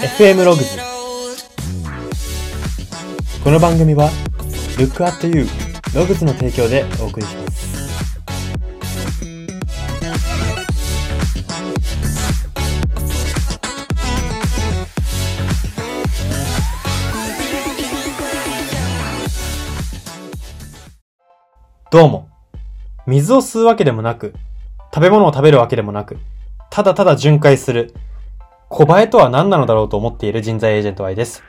FM ログズこの番組は Look at You ログズの提供でお送りします。どうも。水を吸うわけでもなく食べ物を食べるわけでもなくただただ巡回する小映えとは何なのだろうと思っている人材エージェント Y です。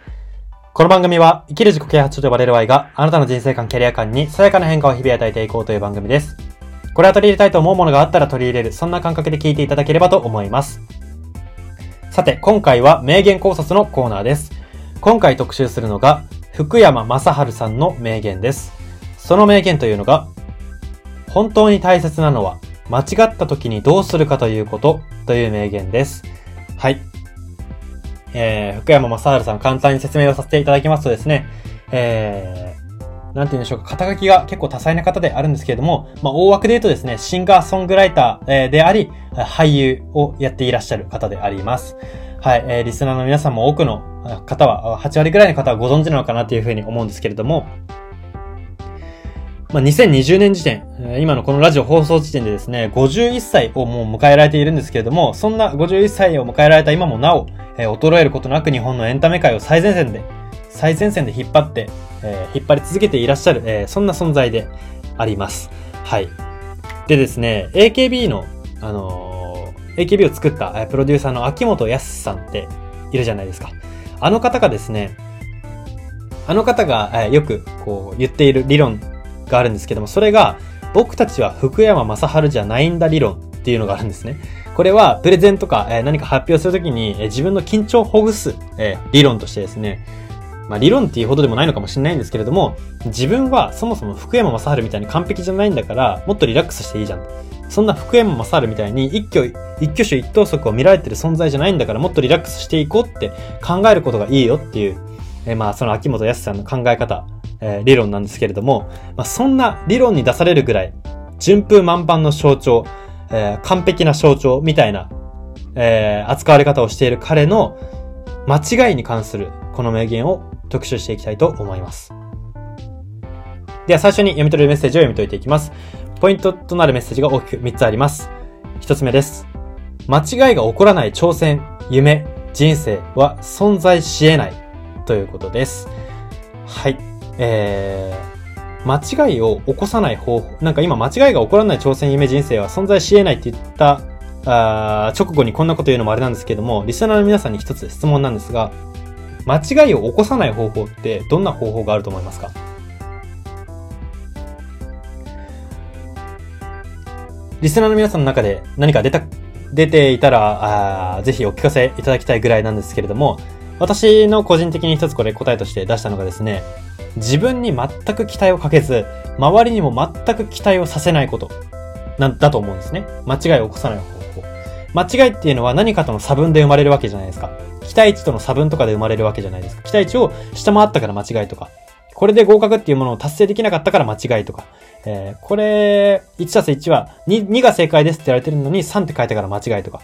この番組は、生きる自己啓発書と呼ばれる Y が、あなたの人生観、キャリア観に、さやかな変化を日々与えていこうという番組です。これは取り入れたいと思うものがあったら取り入れる、そんな感覚で聞いていただければと思います。さて、今回は名言考察のコーナーです。今回特集するのが、福山雅治さんの名言です。その名言というのが、本当に大切なのは、間違った時にどうするかということという名言です。はい。えー、福山雅治さん簡単に説明をさせていただきますとですね、えー、なんて言うんでしょうか、肩書きが結構多彩な方であるんですけれども、まあ、大枠で言うとですね、シンガーソングライター、であり、俳優をやっていらっしゃる方であります。はい、えー、リスナーの皆さんも多くの方は、8割ぐらいの方はご存知なのかなというふうに思うんですけれども、まあ、2020年時点、今のこのラジオ放送時点でですね、51歳をもう迎えられているんですけれども、そんな51歳を迎えられた今もなお、えー衰えることなく日本のエンタメ界を最前線で、最前線で引っ張って、えー引っ張り続けていらっしゃる、えーそんな存在であります。はい。でですね、AKB の、あの AKB を作った、えプロデューサーの秋元康さんっているじゃないですか。あの方がですね、あの方が、えよくこう言っている理論があるんですけども、それが、僕たちは福山雅治じゃないんだ理論っていうのがあるんですね。これは、プレゼンとか、え何か発表するときに、え自分の緊張をほぐす、え理論としてですね、まあ理論っていうほどでもないのかもしれないんですけれども、自分はそもそも福山雅治みたいに完璧じゃないんだから、もっとリラックスしていいじゃん。そんな福山雅治みたいに一挙、一挙手一投足を見られてる存在じゃないんだから、もっとリラックスしていこうって考えることがいいよっていう、えーまあその秋元康さんの考え方、え理論なんですけれども、まあそんな理論に出されるぐらい、順風満帆の象徴、えー完璧な象徴みたいな、えー扱われ方をしている彼の間違いに関するこの名言を特集していきたいと思います。では最初に読み取れるメッセージを読み解いていきます。ポイントとなるメッセージが大きく3つあります。1つ目です。間違いが起こらない挑戦、夢、人生は存在し得ないということです。はい。えー、間違いを起こさない方法、なんか今間違いが起こらない挑戦、夢、人生は存在し得ないって言ったあ直後にこんなこと言うのもあれなんですけども、リスナーの皆さんに一つ質問なんですが、間違いを起こさない方法ってどんな方法があると思いますか？リスナーの皆さんの中で何か出た、出ていたら、あぜひお聞かせいただきたいぐらいなんですけれども、私の個人的に一つこれ答えとして出したのがですね、自分に全く期待をかけず、周りにも全く期待をさせないこと、なんだと思うんですね。間違いを起こさない方法。間違いっていうのは何かとの差分で生まれるわけじゃないですか。期待値との差分とかで生まれるわけじゃないですか。期待値を下回ったから間違いとか。これで合格っていうものを達成できなかったから間違いとか。えー、これ、1たす1は2、2が正解ですって言われてるのに3って書いたから間違いとか。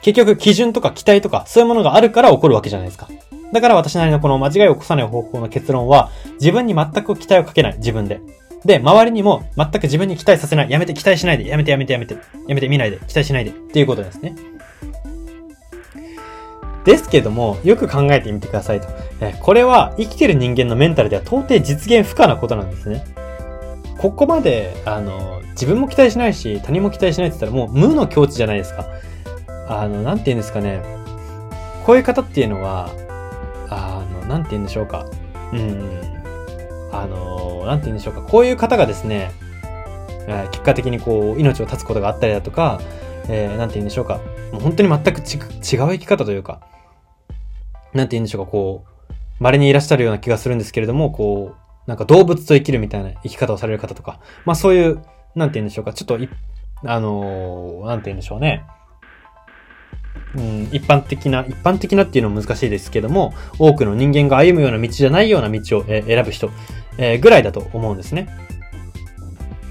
結局、基準とか期待とか、そういうものがあるから起こるわけじゃないですか。だから私なりのこの間違いを起こさない方法の結論は、自分に全く期待をかけない、自分で。で、周りにも全く自分に期待させない。やめて期待しないで。やめてやめてやめて。やめて見ないで。期待しないで。っていうことですね。ですけども、よく考えてみてくださいと。えこれは生きてる人間のメンタルでは到底実現不可なことなんですね。ここまで、あの、自分も期待しないし、他人も期待しないって言ったらもう無の境地じゃないですか。あの、なんて言うんですかね。こういう方っていうのは、あの、なんて言うんでしょうか。うん。あの、なんて言うんでしょうか。こういう方がですね、えー結果的にこう、命を絶つことがあったりだとか、えーなんて言うんでしょうか。もう本当に全くち違う生き方というか、なんて言うんでしょうか、こう、稀にいらっしゃるような気がするんですけれども、こう、なんか動物と生きるみたいな生き方をされる方とか、まあそういう、なんて言うんでしょうか、ちょっとい、あのーなんて言うんでしょうね。うん、一般的な、一般的なっていうのも難しいですけども、多くの人間が歩むような道じゃないような道を、えー選ぶ人、えーぐらいだと思うんですね。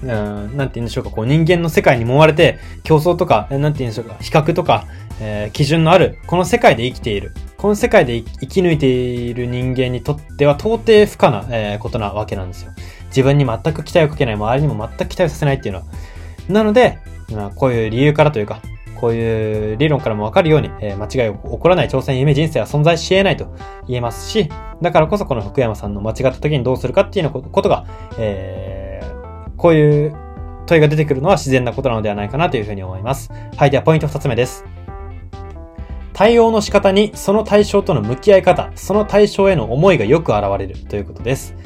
うん、なんて言うんでしょうか、こう人間の世界に揉まれて、競争とか、なんて言うんでしょうか、比較とか、えー、基準のある、この世界で生きている。この世界で生き抜いている人間にとっては到底不可な、えー、ことなわけなんですよ。自分に全く期待をかけない、周りにも全く期待をさせないっていうのは。なので、まあ、こういう理由からというか、こういう理論からもわかるように、えー、間違いを起こらない挑戦、夢、人生は存在し得ないと言えますし、だからこそこの福山さんの間違った時にどうするかっていうことが、えー、こういう問いが出てくるのは自然なことなのではないかなというふうに思います。はい、ではポイント二つ目です。対応の仕方にその対象との向き合い方、その対象への思いがよく現れるということです。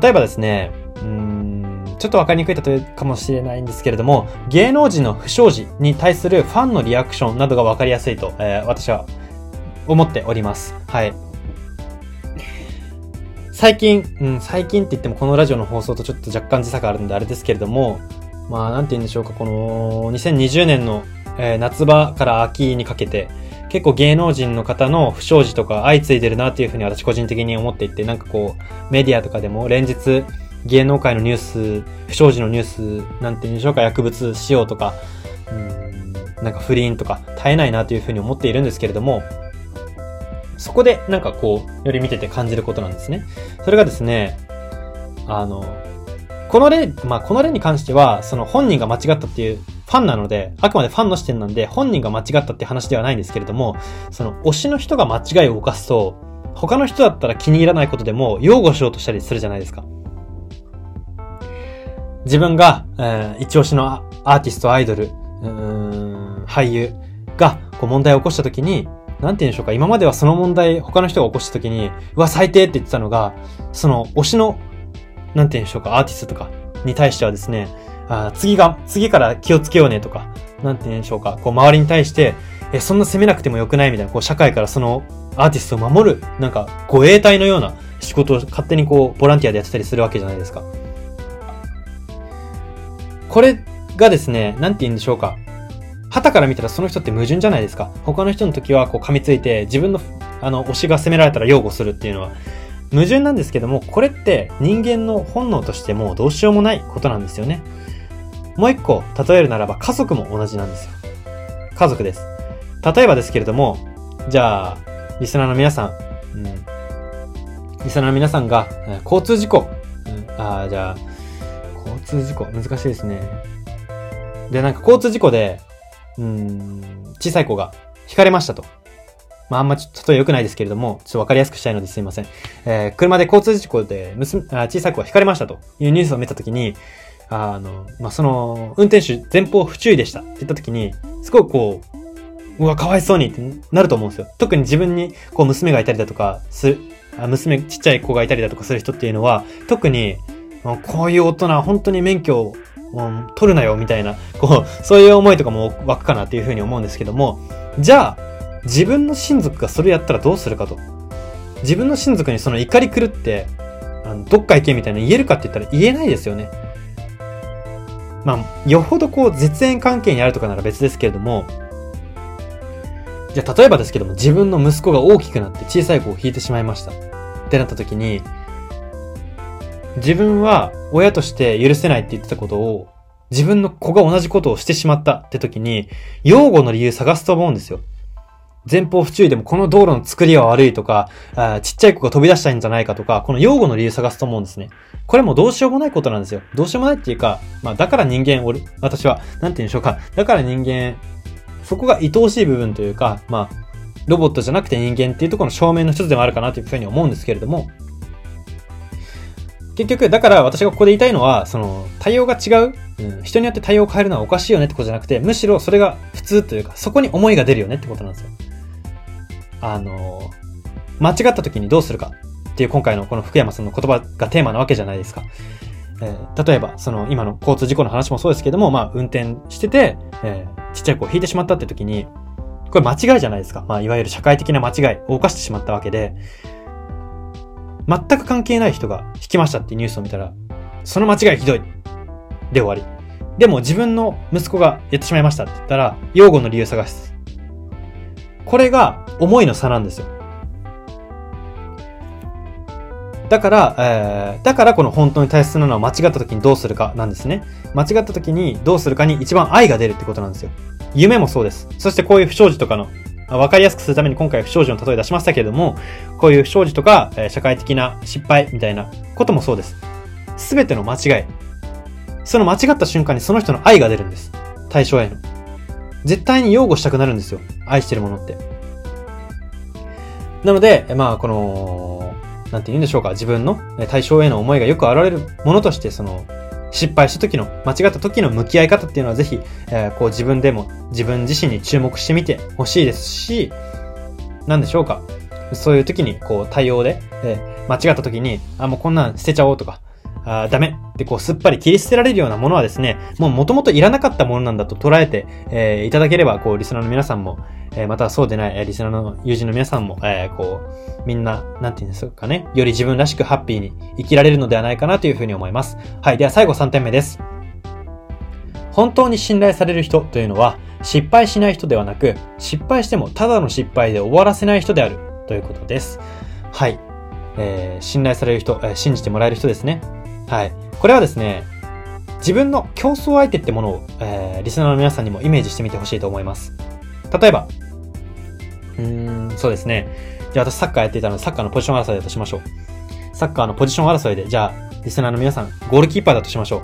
例えばですね、うーんちょっとわかりにくい例えかもしれないんですけれども、芸能人の不祥事に対するファンのリアクションなどがわかりやすいと、えー、私は思っております。はい。最近、うん、最近って言ってもこのラジオの放送とちょっと若干時差があるんであれですけれども、まあ、なんて言うんでしょうか、この2020年の、えー、夏場から秋にかけて、結構芸能人の方の不祥事とか相次いでるなっていうふうに私個人的に思っていて、なんかこう、メディアとかでも連日芸能界のニュース、不祥事のニュース、なんて言うんでしょうか、薬物使用とか、うん、なんか不倫とか絶えないなというふうに思っているんですけれども、そこでなんかこう、より見てて感じることなんですね。それがですね、あの、この例、まあ、この例に関しては、その本人が間違ったっていうファンなので、あくまでファンの視点なんで、本人が間違ったって話ではないんですけれども、その推しの人が間違いを犯すと、他の人だったら気に入らないことでも擁護しようとしたりするじゃないですか。自分が、えー、一押しのアーティスト、アイドル、うん俳優がこう問題を起こした時に、なんて言うんでしょうか、今まではその問題、他の人が起こした時に、うわ、最低って言ってたのが、その推しの、なんて言うんでしょうか、アーティストとかに対してはですね、あ次が、次から気をつけようねとか、なんて言うんでしょうか、こう周りに対して、え、そんな責めなくてもよくないみたいな、こう社会からそのアーティストを守る、なんか護衛隊のような仕事を勝手にこう、ボランティアでやってたりするわけじゃないですか。これがですね、なんて言うんでしょうか。旗から見たらその人って矛盾じゃないですか。他の人の時はこう噛みついて、自分の、あの、推しが責められたら擁護するっていうのは、矛盾なんですけども、これって人間の本能としてもどうしようもないことなんですよね。もう一個、例えるならば家族も同じなんですよ。家族です。例えばですけれども、じゃあ、リスナーの皆さん、うん、リスナーの皆さんが、交通事故、うん、あじゃあ、交通事故、難しいですね。で、なんか交通事故で、うん、小さい子が引かれましたと。まあ、あんまちょっと例え良くないですけれども、ちょっとわかりやすくしたいのですいません。えー、車で交通事故で娘、あ小さい子が引かれましたというニュースを見たときに、あの、まあ、その、運転手前方不注意でしたって言った時に、すごいこう、うわ、かわいそうにってなると思うんですよ。特に自分に、こう、娘がいたりだとか、す、娘、ちっちゃい子がいたりだとかする人っていうのは、特に、こういう大人、本当に免許を、取るなよ、みたいな、こう、そういう思いとかも湧くかなっていうふうに思うんですけども、じゃあ、自分の親族がそれやったらどうするかと。自分の親族にその怒り狂って、あのどっか行けみたいな言えるかって言ったら言えないですよね。まあ、よほどこう、絶縁関係にあるとかなら別ですけれども、じゃあ例えばですけども、自分の息子が大きくなって小さい子を引いてしまいました。ってなった時に、自分は親として許せないって言ってたことを、自分の子が同じことをしてしまったって時に、擁護の理由探すと思うんですよ。前方不注意でもこの道路の作りは悪いとか、あちっちゃい子が飛び出したいんじゃないかとか、この用語の理由探すと思うんですね。これもどうしようもないことなんですよ。どうしようもないっていうか、まあだから人間、俺、私は、なんて言うんでしょうか。だから人間、そこが愛おしい部分というか、まあ、ロボットじゃなくて人間っていうところの証明の一つでもあるかなというふうに思うんですけれども、結局、だから私がここで言いたいのは、その、対応が違う、うん、人によって対応を変えるのはおかしいよねってことじゃなくて、むしろそれが普通というか、そこに思いが出るよねってことなんですよ。あの、間違った時にどうするかっていう今回のこの福山さんの言葉がテーマなわけじゃないですか。えー、例えば、その今の交通事故の話もそうですけども、まあ運転してて、えー、ちっちゃい子を引いてしまったって時に、これ間違いじゃないですか。まあいわゆる社会的な間違いを犯してしまったわけで、全く関係ない人が引きましたってニュースを見たら、その間違いひどい。で終わり。でも自分の息子がやってしまいましたって言ったら、擁護の理由探す。これが思いの差なんですよ。だから、えー、だからこの本当に大切なのは間違った時にどうするかなんですね。間違った時にどうするかに一番愛が出るってことなんですよ。夢もそうです。そしてこういう不祥事とかの、あわかりやすくするために今回不祥事の例え出しましたけれども、こういう不祥事とか、え社会的な失敗みたいなこともそうです。すべての間違い。その間違った瞬間にその人の愛が出るんです。対象への。絶対に擁護したくなるんですよ。愛してるものって。なので、まあ、この、なんて言うんでしょうか。自分の対象への思いがよく現れるものとして、その、失敗した時の、間違った時の向き合い方っていうのはぜひ、えーこう自分でも自分自身に注目してみてほしいですし、なんでしょうか。そういう時に、こう、対応で、えー間違った時に、あ、もうこんなん捨てちゃおうとか、あダメってこう、すっぱり切り捨てられるようなものはですね、もう元々いらなかったものなんだと捉えて、えーいただければ、こう、リスナーの皆さんも、えーまたはそうでない、えーリスナーの友人の皆さんも、えーこう、みんな、なんていうんですかね、より自分らしくハッピーに生きられるのではないかなというふうに思います。はい。では最後3点目です。本当に信頼される人というのは、失敗しない人ではなく、失敗してもただの失敗で終わらせない人であるということです。はい。えー信頼される人、えー信じてもらえる人ですね。はい。これはですね、自分の競争相手ってものを、えーリスナーの皆さんにもイメージしてみてほしいと思います。例えば、うーん、そうですね。じゃあ私サッカーやっていたので、サッカーのポジション争いだとしましょう。サッカーのポジション争いで、じゃあ、リスナーの皆さん、ゴールキーパーだとしましょ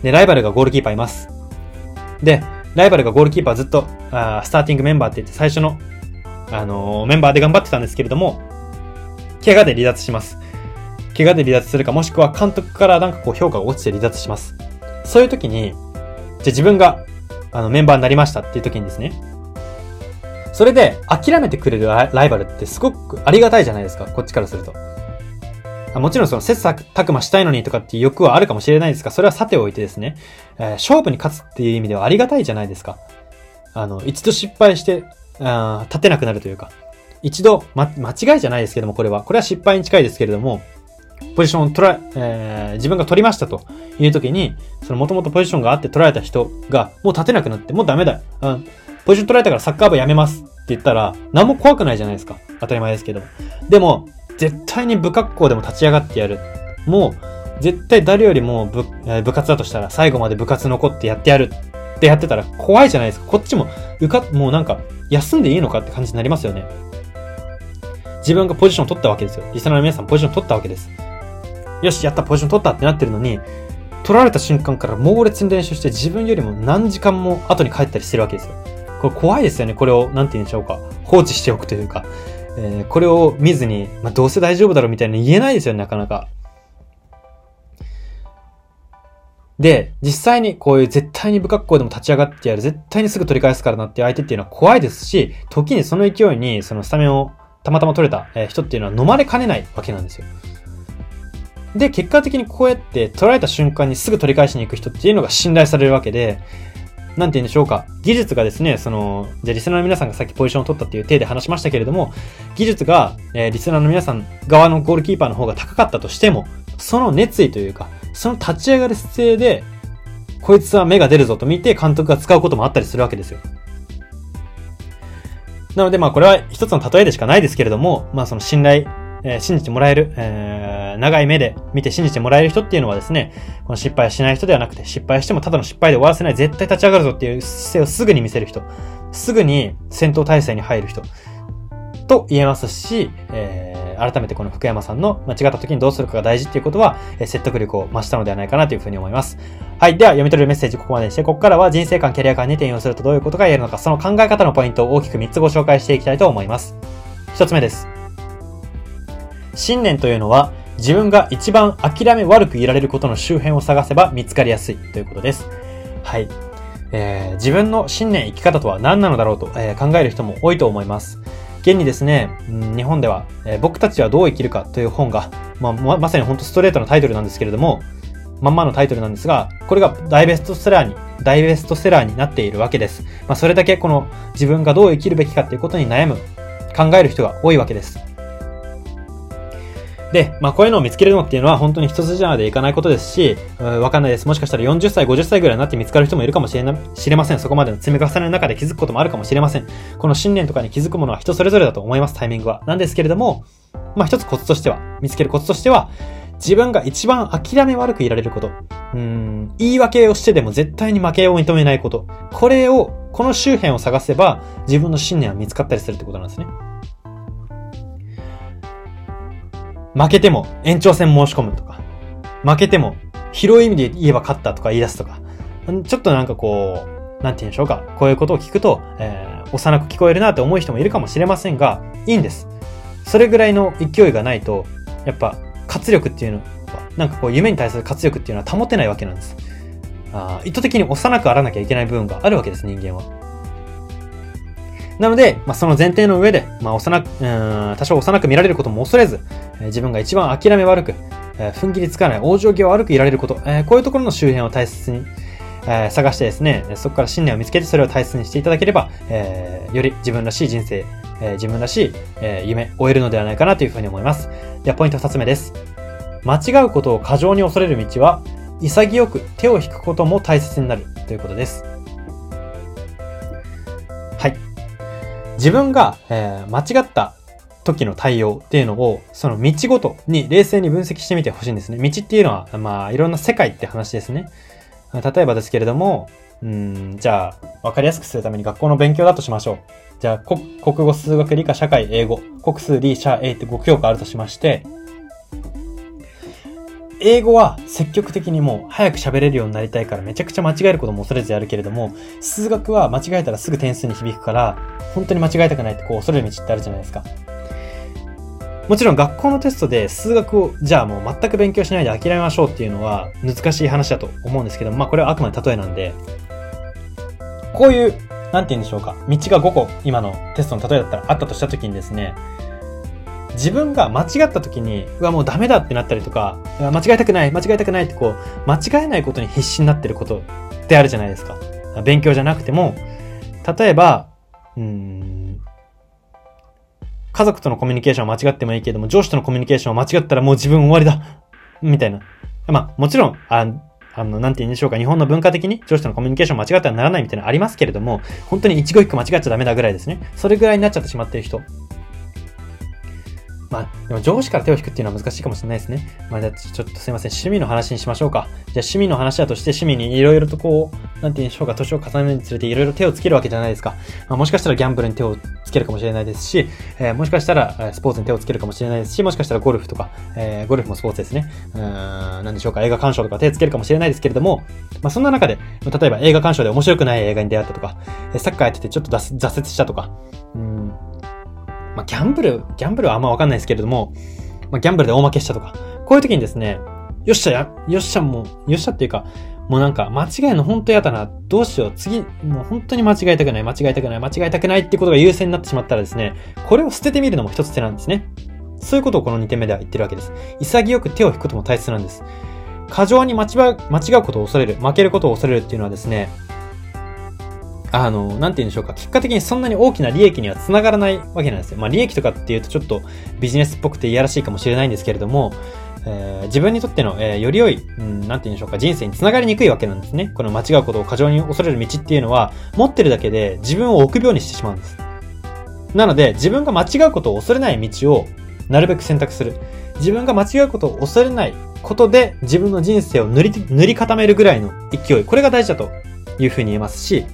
う。で、ライバルがゴールキーパーいます。で、ライバルがゴールキーパーずっと、あスターティングメンバーって言って最初の、あのーメンバーで頑張ってたんですけれども、怪我で離脱します。怪我で離脱するか、もしくは監督からなんかこう評価が落ちて離脱します。そういう時に、じゃあ自分が、あの、メンバーになりましたっていう時にですね、それで諦めてくれるライバルってすごくありがたいじゃないですか、こっちからすると。もちろんその切磋琢磨したいのにとかっていう欲はあるかもしれないですが、それはさておいてですね、えー勝負に勝つっていう意味ではありがたいじゃないですか。あの、一度失敗して、あ立てなくなるというか、一度、ま、間違いじゃないですけども、これは。これは失敗に近いですけれども、ポジションを取ら、えー自分が取りましたという時に、その元々ポジションがあって取られた人が、もう立てなくなって、もうダメだ。うん、ポジション取られたからサッカー部やめますって言ったら、何も怖くないじゃないですか。当たり前ですけど。でも、絶対に部活校でも立ち上がってやる。もう、絶対誰よりも部,、えー部活だとしたら、最後まで部活残ってやってやるってやってたら怖いじゃないですか。こっちも、うか、もうなんか、休んでいいのかって感じになりますよね。自分がポジション取ったわけですよ。リスナーの皆さんポジション取ったわけです。よし、やった、ポジション取ったってなってるのに、取られた瞬間から猛烈に練習して自分よりも何時間も後に帰ったりしてるわけですよ。これ怖いですよね。これを、なんて言うんでしょうか。放置しておくというか。えーこれを見ずに、まあ、どうせ大丈夫だろうみたいな言えないですよね、なかなか。で、実際にこういう絶対に不格好でも立ち上がってやる、絶対にすぐ取り返すからなっていう相手っていうのは怖いですし、時にその勢いにそのスタメンをたまたま取れた人っていうのは飲まれかねないわけなんですよ。で、結果的にこうやって取られた瞬間にすぐ取り返しに行く人っていうのが信頼されるわけで、なんて言うんでしょうか。技術がですね、その、じゃあリスナーの皆さんがさっきポジションを取ったっていう体で話しましたけれども、技術が、えーリスナーの皆さん側のゴールキーパーの方が高かったとしても、その熱意というか、その立ち上がる姿勢で、こいつは目が出るぞと見て監督が使うこともあったりするわけですよ。なのでまあこれは一つの例えでしかないですけれども、まあその信頼、えー信じてもらえる、えー長い目で見て信じてもらえる人っていうのはですね、この失敗しない人ではなくて、失敗してもただの失敗で終わらせない、絶対立ち上がるぞっていう姿勢をすぐに見せる人、すぐに戦闘態勢に入る人、と言えますし、えー改めてこの福山さんの間違った時にどうするかが大事っていうことは、えー説得力を増したのではないかなというふうに思います。はい。では、読み取れるメッセージここまでにして、ここからは人生観、キャリア観に転用するとどういうことが言えるのか、その考え方のポイントを大きく3つご紹介していきたいと思います。1つ目です。信念というのは、自分が一番諦め悪くいられることの周辺を探せば見つかりやすいということです。はい。えー自分の信念、生き方とは何なのだろうと、えー考える人も多いと思います。現にですね、日本では、えー僕たちはどう生きるかという本が、まあ、まさに本当ストレートなタイトルなんですけれども、まんまのタイトルなんですが、これが大ベストセラーに、大ベストセラーになっているわけです。まあ、それだけこの自分がどう生きるべきかっていうことに悩む、考える人が多いわけです。で、まあ、こういうのを見つけるのっていうのは本当に一筋縄でいかないことですし、わかんないです。もしかしたら40歳、50歳ぐらいになって見つかる人もいるかもしれな、知れません。そこまでの積み重ねの中で気づくこともあるかもしれません。この信念とかに気づくものは人それぞれだと思います、タイミングは。なんですけれども、まあ一つコツとしては、見つけるコツとしては、自分が一番諦め悪くいられること。うん、言い訳をしてでも絶対に負けを認めないこと。これを、この周辺を探せば、自分の信念は見つかったりするってことなんですね。負けても延長戦申し込むとか、負けても広い意味で言えば勝ったとか言い出すとか、ちょっとなんかこう、なんて言うんでしょうか。こういうことを聞くと、えー、幼く聞こえるなって思う人もいるかもしれませんが、いいんです。それぐらいの勢いがないと、やっぱ活力っていうのは、なんかこう夢に対する活力っていうのは保てないわけなんです。あ意図的に幼くあらなきゃいけない部分があるわけです、人間は。なので、まあ、その前提の上で、まあ、幼く、うん、多少幼く見られることも恐れず、自分が一番諦め悪く、えー、踏ん切りつかない、往生際悪くいられること、えー、こういうところの周辺を大切に、えー、探してですね、そこから信念を見つけてそれを大切にしていただければ、えー、より自分らしい人生、えー、自分らしい、えー、夢、終えるのではないかなというふうに思います。では、ポイント二つ目です。間違うことを過剰に恐れる道は、潔く手を引くことも大切になるということです。はい。自分が、えー、間違った時の対応っていうのを、その道ごとに冷静に分析してみてほしいんですね。道っていうのは、まあ、いろんな世界って話ですね。例えばですけれども、うん、じゃあ、わかりやすくするために学校の勉強だとしましょう。じゃあ、国語、数学、理科、社会、英語、国数、理、社、英って5教科あるとしまして、英語は積極的にもう早く喋れるようになりたいからめちゃくちゃ間違えることも恐れずやるけれども、数学は間違えたらすぐ点数に響くから、本当に間違えたくないってこう恐れる道ってあるじゃないですか。もちろん学校のテストで数学をじゃあもう全く勉強しないで諦めましょうっていうのは難しい話だと思うんですけどまあこれはあくまで例えなんで、こういう、なんて言うんでしょうか、道が5個今のテストの例えだったらあったとした時にですね、自分が間違った時に、うわ、もうダメだってなったりとか、間違えたくない、間違えたくないってこう、間違えないことに必死になってることってあるじゃないですか。勉強じゃなくても、例えば、うん、家族とのコミュニケーションは間違ってもいいけれども、上司とのコミュニケーションは間違ったらもう自分終わりだみたいな。まあ、もちろん、ああの、なんて言うんでしょうか、日本の文化的に上司とのコミュニケーション間違ってはならないみたいなのありますけれども、本当に一語一句間違っちゃダメだぐらいですね。それぐらいになっちゃってしまっている人まあ、でも上司から手を引くっていうのは難しいかもしれないですね。まあ、じゃあちょっとすいません。趣味の話にしましょうか。じゃあ趣味の話だとして趣味にいろいろとこう、なんて言うんでしょうか、年を重ねるにつれていろいろ手をつけるわけじゃないですか。まあ、もしかしたらギャンブルに手をつけるかもしれないですし、えー、もしかしたらスポーツに手をつけるかもしれないですし、もしかしたらゴルフとか、えー、ゴルフもスポーツですね。うん、なんでしょうか、映画鑑賞とか手をつけるかもしれないですけれども、まあ、そんな中で、例えば映画鑑賞で面白くない映画に出会ったとか、サッカーやっててちょっと挫折したとか、うんまあ、ギャンブル、ギャンブルはあんまわかんないですけれども、まあ、ギャンブルで大負けしたとか、こういう時にですね、よっしゃや、よっしゃもう、よっしゃっていうか、もうなんか、間違いの本当嫌だな、どうしよう、次、もう本当に間違えたくない、間違えたくない、間違えたくないってことが優先になってしまったらですね、これを捨ててみるのも一つ手なんですね。そういうことをこの2点目では言ってるわけです。潔く手を引くことも大切なんです。過剰に間違う、間違うことを恐れる、負けることを恐れるっていうのはですね、あの、なんて言うんでしょうか、結果的にそんなに大きな利益には繋がらないわけなんですよ。まあ利益とかっていうとちょっとビジネスっぽくていやらしいかもしれないんですけれども、えー、自分にとっての、えー、より良い、うん、なんて言うんでしょうか、人生に繋がりにくいわけなんですね。この間違うことを過剰に恐れる道っていうのは、持ってるだけで自分を臆病にしてしまうんです。なので、自分が間違うことを恐れない道をなるべく選択する。自分が間違うことを恐れないことで自分の人生を塗り、塗り固めるぐらいの勢い。これが大事だというふうに言えますし、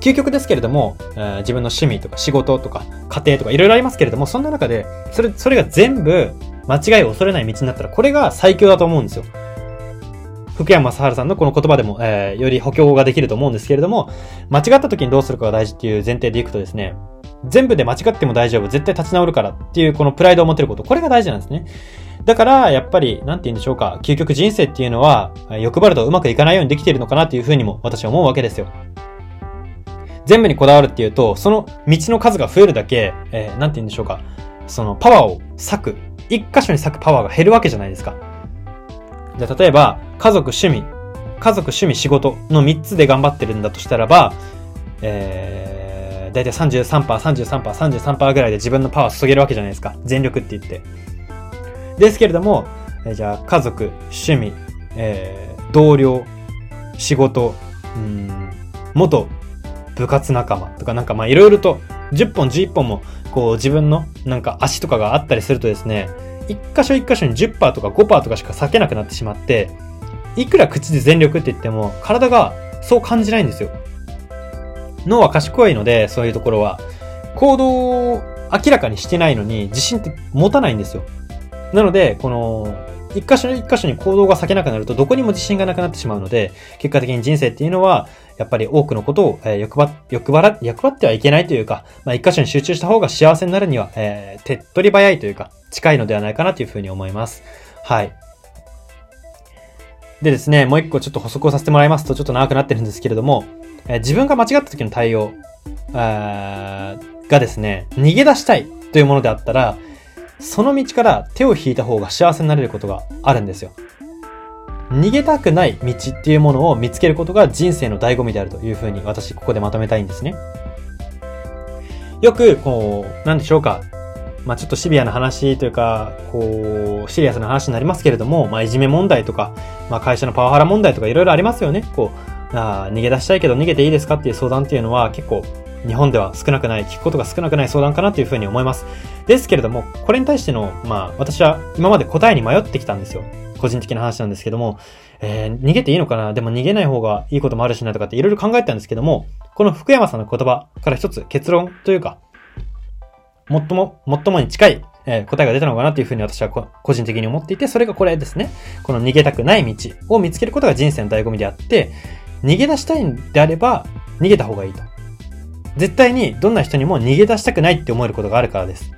究極ですけれども、えー、自分の趣味とか仕事とか家庭とかいろいろありますけれども、そんな中で、それ、それが全部間違いを恐れない道になったら、これが最強だと思うんですよ。福山雅治さんのこの言葉でも、えー、より補強ができると思うんですけれども、間違った時にどうするかが大事っていう前提でいくとですね、全部で間違っても大丈夫、絶対立ち直るからっていうこのプライドを持てること、これが大事なんですね。だから、やっぱり、なんて言うんでしょうか、究極人生っていうのは、欲張るとうまくいかないようにできているのかなっていうふうにも私は思うわけですよ。全部にこだわるっていうと、その道の数が増えるだけ、えー、なんて言うんでしょうか、そのパワーを割く、一箇所に割くパワーが減るわけじゃないですか。じゃあ例えば、家族、趣味、家族、趣味、仕事の3つで頑張ってるんだとしたらば、えー、だいたい33%、33%、33%ぐらいで自分のパワーを注げるわけじゃないですか。全力って言って。ですけれども、えー、じゃあ家族、趣味、えー、同僚、仕事、うん、元部活仲間とかなんかまあいろいろと10本11本も、こう自分のなんか足とかがあったりするとですね、一箇所一箇所に10%とか5%とかしか避けなくなってしまって、いくら口で全力って言っても、体がそう感じないんですよ。脳は賢いので、そういうところは。行動を明らかにしてないのに、自信って持たないんですよ。なので、この、一箇所一箇所に行動が避けなくなると、どこにも自信がなくなってしまうので、結果的に人生っていうのは、やっぱり多くのことを、えー、欲張、欲張ら、欲張ってはいけないというか、まあ、一箇所に集中した方が幸せになるには、えー、手っ取り早いというか、近いのではないかなというふうに思います。はい。でですね、もう一個ちょっと補足をさせてもらいますと、ちょっと長くなってるんですけれども、えー、自分が間違った時の対応、がですね、逃げ出したいというものであったら、その道から手を引いた方が幸せになれることがあるんですよ。逃げたくない道っていうものを見つけることが人生の醍醐味であるというふうに私ここでまとめたいんですね。よく、こう、なんでしょうか。まあちょっとシビアな話というか、こう、シリアスな話になりますけれども、まあいじめ問題とか、まあ会社のパワハラ問題とかいろいろありますよね。こう、あ逃げ出したいけど逃げていいですかっていう相談っていうのは結構日本では少なくない、聞くことが少なくない相談かなというふうに思います。ですけれども、これに対しての、まあ、私は今まで答えに迷ってきたんですよ。個人的な話なんですけども、えー、逃げていいのかな？でも逃げない方がいいこともあるしなとかっていろいろ考えたんですけども、この福山さんの言葉から一つ結論というか、最も、最もに近い、えー、答えが出たのかなというふうに私は個人的に思っていて、それがこれですね。この逃げたくない道を見つけることが人生の醍醐味であって、逃げ出したいんであれば、逃げた方がいいと。絶対にどんな人にも逃げ出したくないって思えることがあるからです。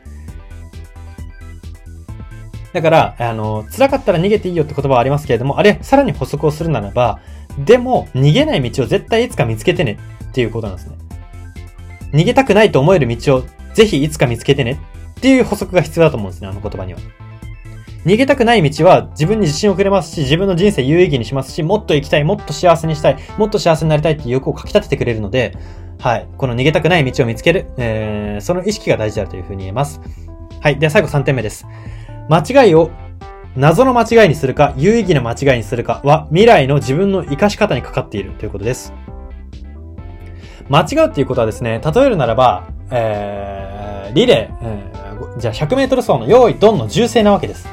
だから、あの、辛かったら逃げていいよって言葉はありますけれども、あれ、さらに補足をするならば、でも、逃げない道を絶対いつか見つけてねっていうことなんですね。逃げたくないと思える道をぜひいつか見つけてねっていう補足が必要だと思うんですね、あの言葉には。逃げたくない道は自分に自信をくれますし、自分の人生有意義にしますし、もっと生きたい、もっと幸せにしたい、もっと幸せになりたいっていう欲をかき立ててくれるので、はい。この逃げたくない道を見つける、えー、その意識が大事であるというふうに言えます。はい。では最後3点目です。間違いを謎の間違いにするか、有意義な間違いにするかは未来の自分の活かし方にかかっているということです。間違うっていうことはですね、例えるならば、えー、リレー、えー、じゃあ100メートル走の用意ドンの銃声なわけです。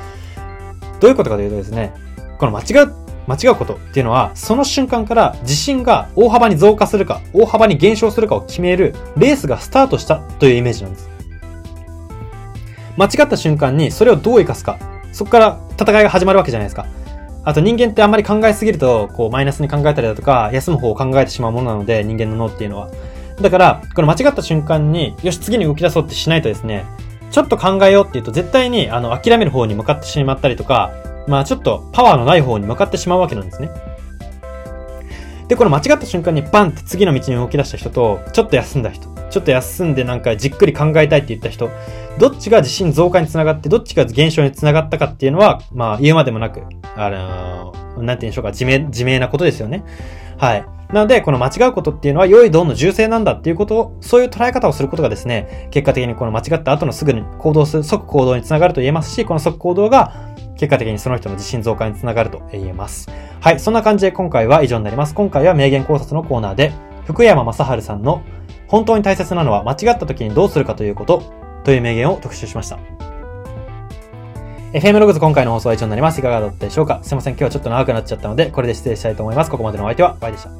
どういうことかというとですね、この間違う間違うことっていうのは、その瞬間から自信が大幅に増加するか、大幅に減少するかを決めるレースがスタートしたというイメージなんです。間違った瞬間にそれをどう活かすか、そこから戦いが始まるわけじゃないですか。あと人間ってあんまり考えすぎると、こうマイナスに考えたりだとか、休む方を考えてしまうものなので、人間の脳っていうのは。だから、この間違った瞬間に、よし、次に動き出そうってしないとですね、ちょっと考えようって言うと絶対に、あの、諦める方に向かってしまったりとか、まあちょっとパワーのない方に向かってしまうわけなんですね。で、この間違った瞬間にバンって次の道に動き出した人と、ちょっと休んだ人、ちょっと休んでなんかじっくり考えたいって言った人、どっちが自信増加につながって、どっちが減少につながったかっていうのは、まあ言うまでもなく、あのー、なんて言うんでしょうか、自明、自明なことですよね。はい。なので、この間違うことっていうのは良いドンの銃声なんだっていうことを、そういう捉え方をすることがですね、結果的にこの間違った後のすぐに行動する、即行動につながると言えますし、この即行動が結果的にその人の自信増加につながると言えます。はい、そんな感じで今回は以上になります。今回は名言考察のコーナーで、福山雅治さんの本当に大切なのは間違った時にどうするかということという名言を特集しました。FM ログズ今回の放送は以上になります。いかがだったでしょうか？すいません。今日はちょっと長くなっちゃったので、これで失礼したいと思います。ここまでのお相手は、バイでした。